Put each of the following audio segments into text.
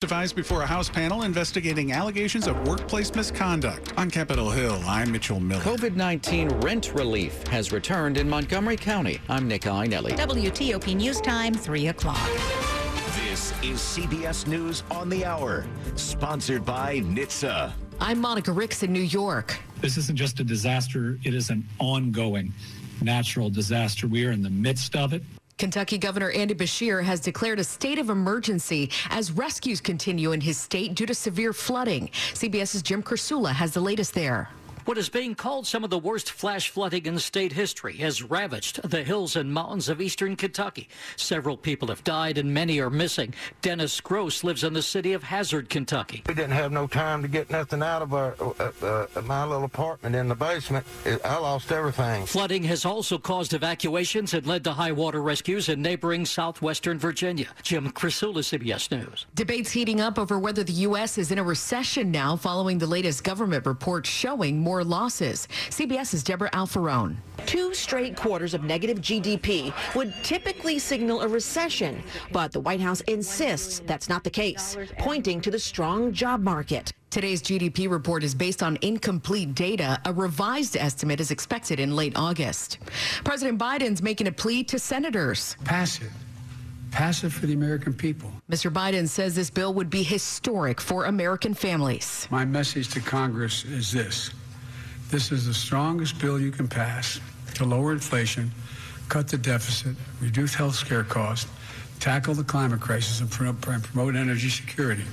testifies before a House panel investigating allegations of workplace misconduct. On Capitol Hill, I'm Mitchell Miller. COVID 19 rent relief has returned in Montgomery County. I'm Nick Iannelli. WTOP News Time, 3 o'clock. This is CBS News on the Hour, sponsored by NHTSA. I'm Monica Ricks in New York. This isn't just a disaster, it is an ongoing natural disaster. We are in the midst of it. Kentucky Governor Andy Beshear has declared a state of emergency as rescues continue in his state due to severe flooding. CBS's Jim Krasula has the latest there. What is being called some of the worst flash flooding in state history has ravaged the hills and mountains of eastern Kentucky. Several people have died and many are missing. Dennis Gross lives in the city of Hazard, Kentucky. We didn't have no time to get nothing out of our uh, uh, my little apartment in the basement. I lost everything. Flooding has also caused evacuations and led to high water rescues in neighboring southwestern Virginia. Jim Krasula, CBS News. Debates heating up over whether the U.S. is in a recession now following the latest government report showing more more losses. CBS's Deborah Alfarone. Two straight quarters of negative GDP would typically signal a recession, but the White House insists that's not the case, pointing to the strong job market. Today's GDP report is based on incomplete data. A revised estimate is expected in late August. President Biden's making a plea to senators. Pass it. Pass it for the American people. Mr. Biden says this bill would be historic for American families. My message to Congress is this this is the strongest bill you can pass to lower inflation, cut the deficit, reduce health care costs, tackle the climate crisis, and promote energy security.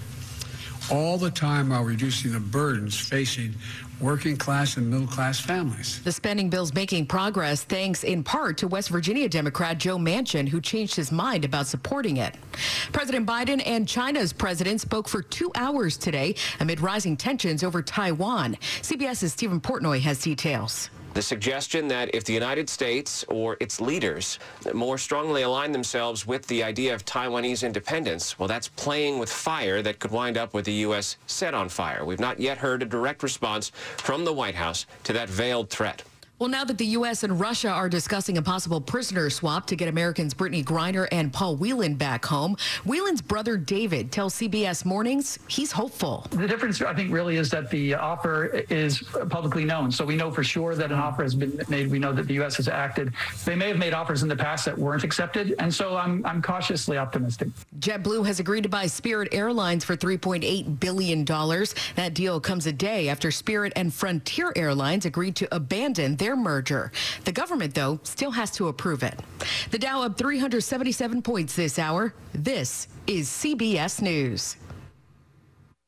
All the time while reducing the burdens facing working class and middle class families. The spending bill's making progress thanks in part to West Virginia Democrat Joe Manchin, who changed his mind about supporting it. President Biden and China's president spoke for two hours today amid rising tensions over Taiwan. CBS's Steven Portnoy has details. The suggestion that if the United States or its leaders more strongly align themselves with the idea of Taiwanese independence, well, that's playing with fire that could wind up with the U.S. set on fire. We've not yet heard a direct response from the White House to that veiled threat. Well, now that the U.S. and Russia are discussing a possible prisoner swap to get Americans Brittney Griner and Paul Whelan back home, Whelan's brother David tells CBS Mornings he's hopeful. The difference, I think, really is that the offer is publicly known. So we know for sure that an offer has been made. We know that the U.S. has acted. They may have made offers in the past that weren't accepted. And so I'm, I'm cautiously optimistic. JetBlue has agreed to buy Spirit Airlines for $3.8 billion. That deal comes a day after Spirit and Frontier Airlines agreed to abandon their their merger. The government, though, still has to approve it. The Dow up 377 points this hour. This is CBS News.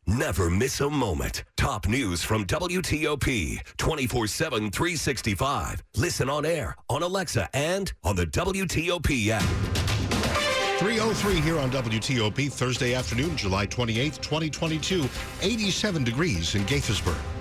Never miss a moment. Top news from WTOP 24 7 365. Listen on air, on Alexa, and on the WTOP app. 303 here on WTOP Thursday afternoon, July 28th, 2022. 87 degrees in Gaithersburg.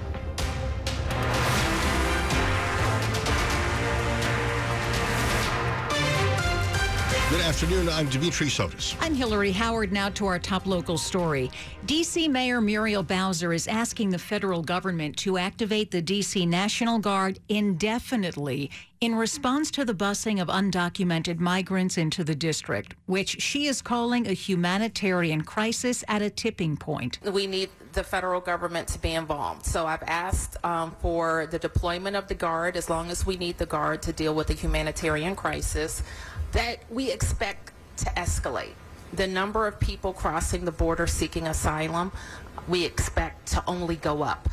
Afternoon. I'm Dimitri Sotis. I'm Hillary Howard. Now to our top local story. D.C. Mayor Muriel Bowser is asking the federal government to activate the D.C. National Guard indefinitely in response to the busing of undocumented migrants into the district, which she is calling a humanitarian crisis at a tipping point. We need the federal government to be involved. So I've asked um, for the deployment of the Guard as long as we need the Guard to deal with the humanitarian crisis that we expect to escalate. The number of people crossing the border seeking asylum, we expect to only go up.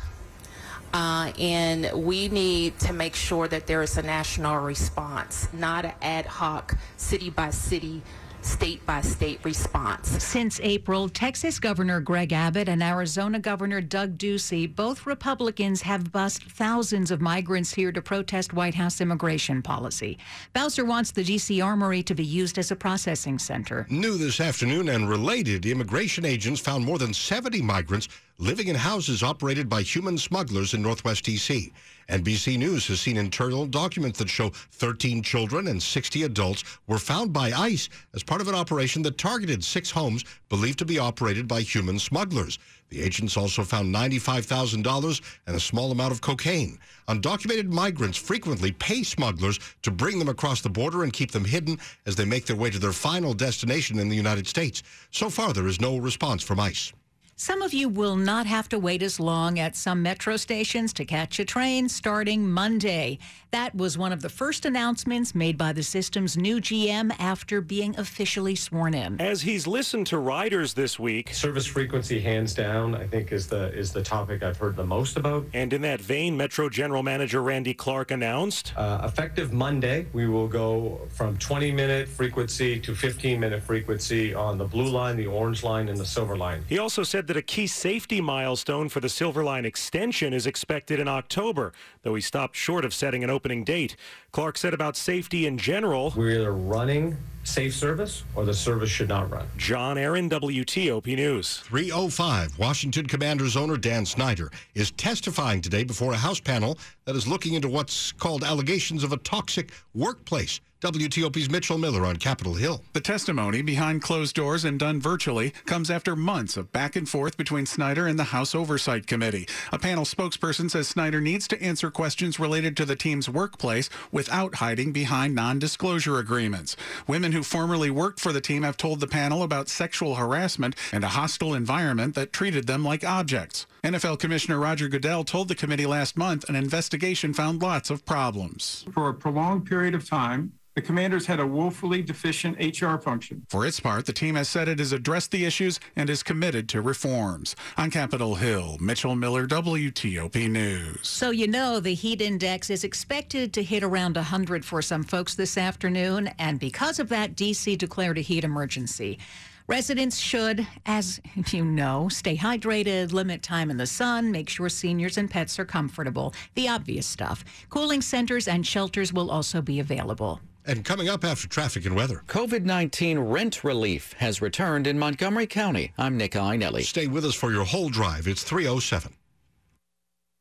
Uh, and we need to make sure that there is a national response, not an ad hoc, city by city state by state response. Since April, Texas Governor Greg Abbott and Arizona Governor Doug Ducey, both Republicans, have bussed thousands of migrants here to protest White House immigration policy. Bowser wants the D.C. Armory to be used as a processing center. New this afternoon and related, immigration agents found more than 70 migrants living in houses operated by human smugglers in Northwest D.C. NBC News has seen internal documents that show 13 children and 60 adults were found by ICE as part of an operation that targeted six homes believed to be operated by human smugglers. The agents also found $95,000 and a small amount of cocaine. Undocumented migrants frequently pay smugglers to bring them across the border and keep them hidden as they make their way to their final destination in the United States. So far, there is no response from ICE. Some of you will not have to wait as long at some metro stations to catch a train starting Monday. That was one of the first announcements made by the system's new GM after being officially sworn in. As he's listened to riders this week, service frequency hands down, I think is the is the topic I've heard the most about. And in that vein, Metro General Manager Randy Clark announced, uh, effective Monday, we will go from 20 minute frequency to 15 minute frequency on the blue line, the orange line, and the silver line. He also said that a key safety milestone for the Silver Line extension is expected in October, though he stopped short of setting an opening date. Clark said about safety in general, We're either running safe service or the service should not run. John Aaron, WTOP News. 305 Washington Commanders owner Dan Snyder is testifying today before a House panel that is looking into what's called allegations of a toxic workplace. WTOP's Mitchell Miller on Capitol Hill. The testimony behind closed doors and done virtually comes after months of back and forth between Snyder and the House Oversight Committee. A panel spokesperson says Snyder needs to answer questions related to the team's workplace without hiding behind non disclosure agreements. Women who formerly worked for the team have told the panel about sexual harassment and a hostile environment that treated them like objects. NFL Commissioner Roger Goodell told the committee last month an investigation found lots of problems. For a prolonged period of time, the commanders had a woefully deficient HR function. For its part, the team has said it has addressed the issues and is committed to reforms. On Capitol Hill, Mitchell Miller, WTOP News. So, you know, the heat index is expected to hit around 100 for some folks this afternoon. And because of that, D.C. declared a heat emergency. Residents should, as you know, stay hydrated, limit time in the sun, make sure seniors and pets are comfortable. The obvious stuff. Cooling centers and shelters will also be available. And coming up after traffic and weather. COVID 19 rent relief has returned in Montgomery County. I'm Nick Iannelli. Stay with us for your whole drive. It's 307.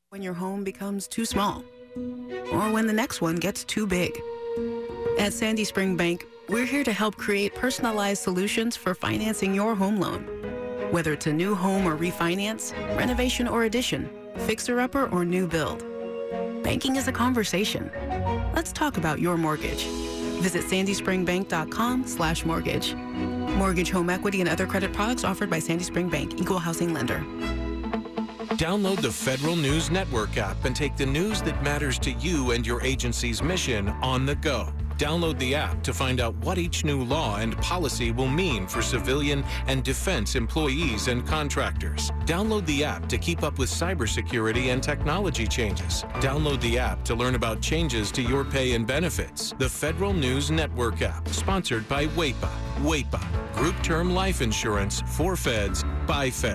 When your home becomes too small, or when the next one gets too big. At Sandy Spring Bank, we're here to help create personalized solutions for financing your home loan. Whether it's a new home or refinance, renovation or addition, fixer-upper or new build. Banking is a conversation. Let's talk about your mortgage. Visit sandyspringbank.com slash mortgage. Mortgage, home equity, and other credit products offered by Sandy Spring Bank, Equal Housing Lender. Download the Federal News Network app and take the news that matters to you and your agency's mission on the go. Download the app to find out what each new law and policy will mean for civilian and defense employees and contractors. Download the app to keep up with cybersecurity and technology changes. Download the app to learn about changes to your pay and benefits. The Federal News Network app, sponsored by WAEPA. WAEPA, Group Term Life Insurance for Feds by Feds.